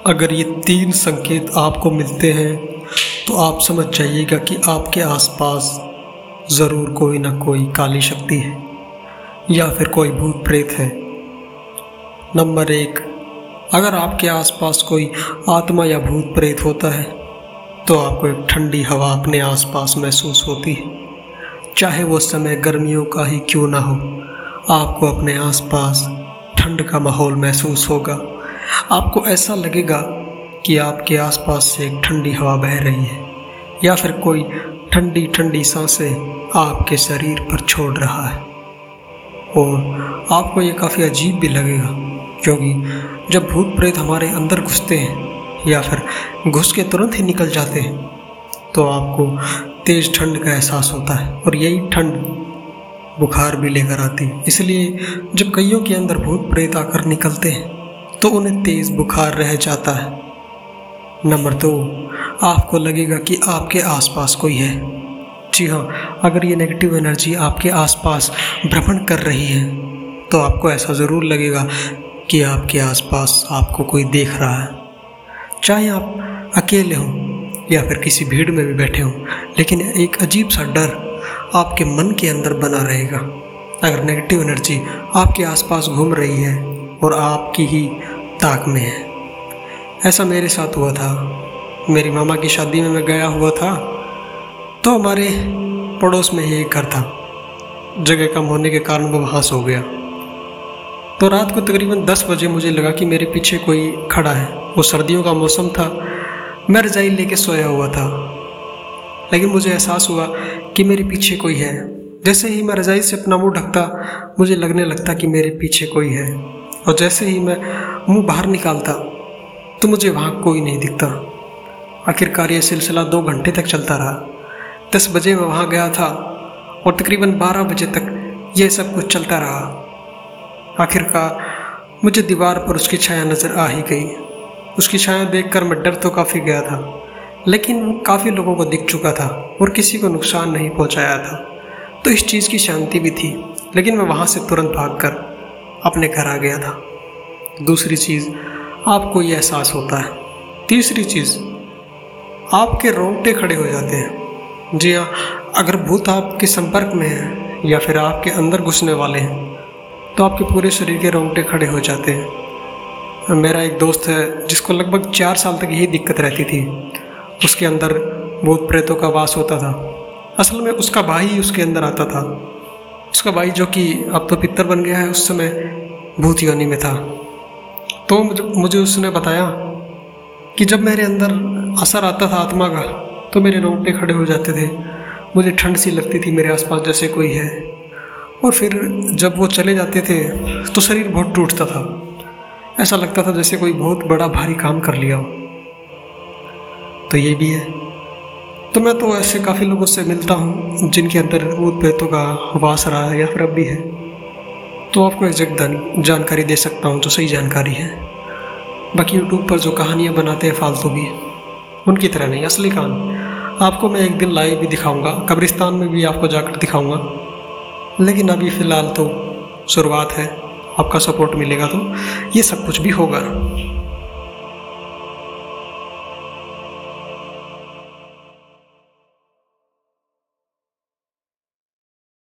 अगर ये तीन संकेत आपको मिलते हैं तो आप समझ जाइएगा कि आपके आसपास ज़रूर कोई ना कोई काली शक्ति है, या फिर कोई भूत प्रेत है। नंबर एक, अगर आपके आसपास कोई आत्मा या भूत प्रेत होता है तो आपको एक ठंडी हवा अपने आसपास महसूस होती है। चाहे वो समय गर्मियों का ही क्यों ना हो, आपको अपने आसपास ठंड का माहौल महसूस होगा। आपको ऐसा लगेगा कि आपके आसपास से एक ठंडी हवा बह रही है, या फिर कोई ठंडी ठंडी साँसें आपके शरीर पर छोड़ रहा है। और आपको ये काफ़ी अजीब भी लगेगा, क्योंकि जब भूत प्रेत हमारे अंदर घुसते हैं, या फिर घुस के तुरंत ही निकल जाते हैं तो आपको तेज़ ठंड का एहसास होता है, और यही ठंड बुखार भी लेकर आती है। इसलिए जब कईयों के अंदर भूत प्रेत आकर निकलते हैं तो उन्हें तेज़ बुखार रह जाता है। नंबर दो, आपको लगेगा कि आपके आसपास कोई है। जी हाँ अगर ये नेगेटिव एनर्जी आपके आसपास भ्रमण कर रही है तो आपको ऐसा ज़रूर लगेगा कि आपके आसपास आपको कोई देख रहा है। चाहे आप अकेले हों या फिर किसी भीड़ में भी बैठे हों, लेकिन एक अजीब सा डर आपके मन के अंदर बना रहेगा। अगर नेगेटिव एनर्जी आपके आसपास घूम रही है और आपकी ही ताक में है। ऐसा मेरे साथ हुआ था। मेरी मामा की शादी में मैं गया हुआ था तो हमारे पड़ोस में ही एक घर था। जगह कम होने के कारण वो वहाँ सो गया। तो रात को तकरीबन दस बजे मुझे लगा कि मेरे पीछे कोई खड़ा है। वो सर्दियों का मौसम था। मैं रजाई लेके सोया हुआ था। लेकिन मुझे एहसास हुआ कि मेरे पीछे कोई है। जैसे ही मैं रजाई से अपना मुँह ढकता, मुझे लगने लगता कि मेरे पीछे कोई है। और जैसे ही मैं मुँह बाहर निकालता तो मुझे वहाँ कोई नहीं दिखता। आखिरकार ये सिलसिला दो घंटे तक चलता रहा। दस बजे मैं वहाँ गया था और तकरीबन बारह बजे तक यह सब कुछ चलता रहा। आखिरकार मुझे दीवार पर उसकी छाया नज़र आ ही गई। उसकी छाया देखकर मैं डर तो काफ़ी गया था, लेकिन काफ़ी लोगों को दिख चुका था और किसी को नुकसान नहीं पहुँचाया था। तो इस चीज़ की शांति भी थी, लेकिन मैं वहाँ से तुरंत भागकर अपने घर आ गया था। दूसरी चीज़, आपको ये एहसास होता है। तीसरी चीज़, आपके रोंगटे खड़े हो जाते हैं। जी हाँ अगर भूत आपके संपर्क में है या फिर आपके अंदर घुसने वाले हैं तो आपके पूरे शरीर के रोंगटे खड़े हो जाते हैं। मेरा एक दोस्त है, जिसको लगभग चार साल तक यही दिक्कत रहती थी। उसके अंदर भूत प्रेतों का वास होता था। असल में उसका भाई ही उसके अंदर आता था। उसका भाई जो कि अब तो पितर बन गया है, उस समय भूत योनि में था। तो मुझे उसने बताया कि जब मेरे अंदर असर आता था आत्मा का तो मेरे रोंगटे खड़े हो जाते थे। मुझे ठंड सी लगती थी, मेरे आसपास जैसे कोई है। और फिर जब वो चले जाते थे तो शरीर बहुत टूटता था। ऐसा लगता था जैसे कोई बहुत बड़ा, भारी काम कर लिया हो। तो ये भी है। तो मैं तो ऐसे काफ़ी लोगों से मिलता हूँ, जिनके अंदर भूत प्रेतों का वास रहा है या फिर अब भी है। तो आपको एग्जैक्ट जानकारी दे सकता हूँ जो सही जानकारी है। बाकी यूट्यूब पर जो कहानियाँ बनाते हैं, फालतू भी। उनकी तरह नहीं, असली कहानी। आपको मैं एक दिन लाइव भी दिखाऊँगा, कब्रिस्तान में भी आपको जाकर दिखाऊँगा। लेकिन अभी फ़िलहाल तो शुरुआत है, आपका सपोर्ट मिलेगा तो। ये सब कुछ भी होगा।